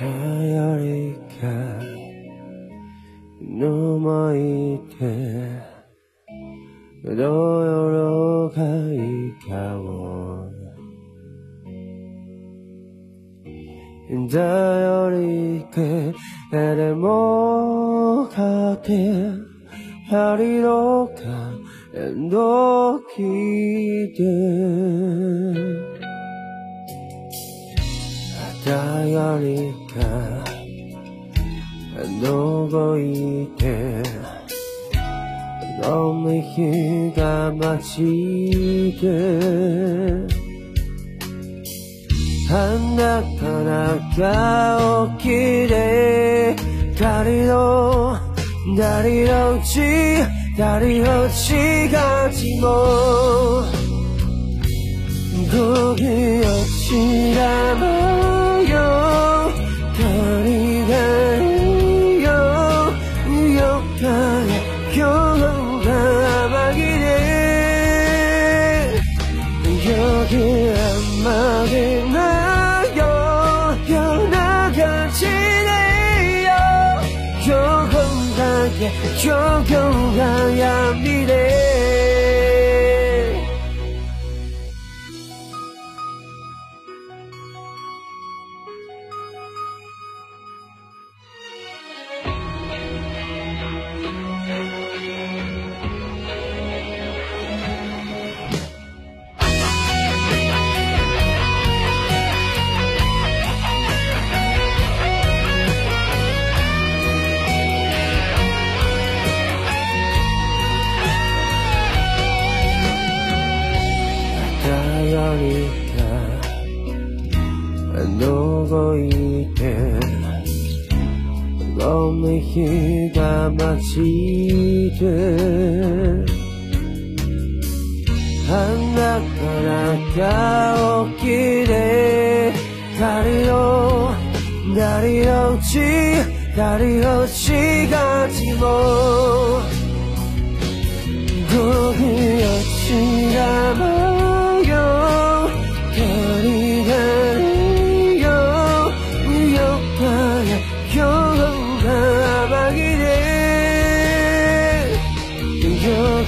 頼りか思い出どよろかいかを。頼りけでもかてやりどかえんどきて。頼りかどこいてどの日が待ちであんなからが起きで誰の誰のうち誰のちがちもごきをちらまよだけ今日が闇で 시간 너의 해가 마치듯 하나 따라가 오길래 다리로 다리로 지 다리로 지가지 뭐.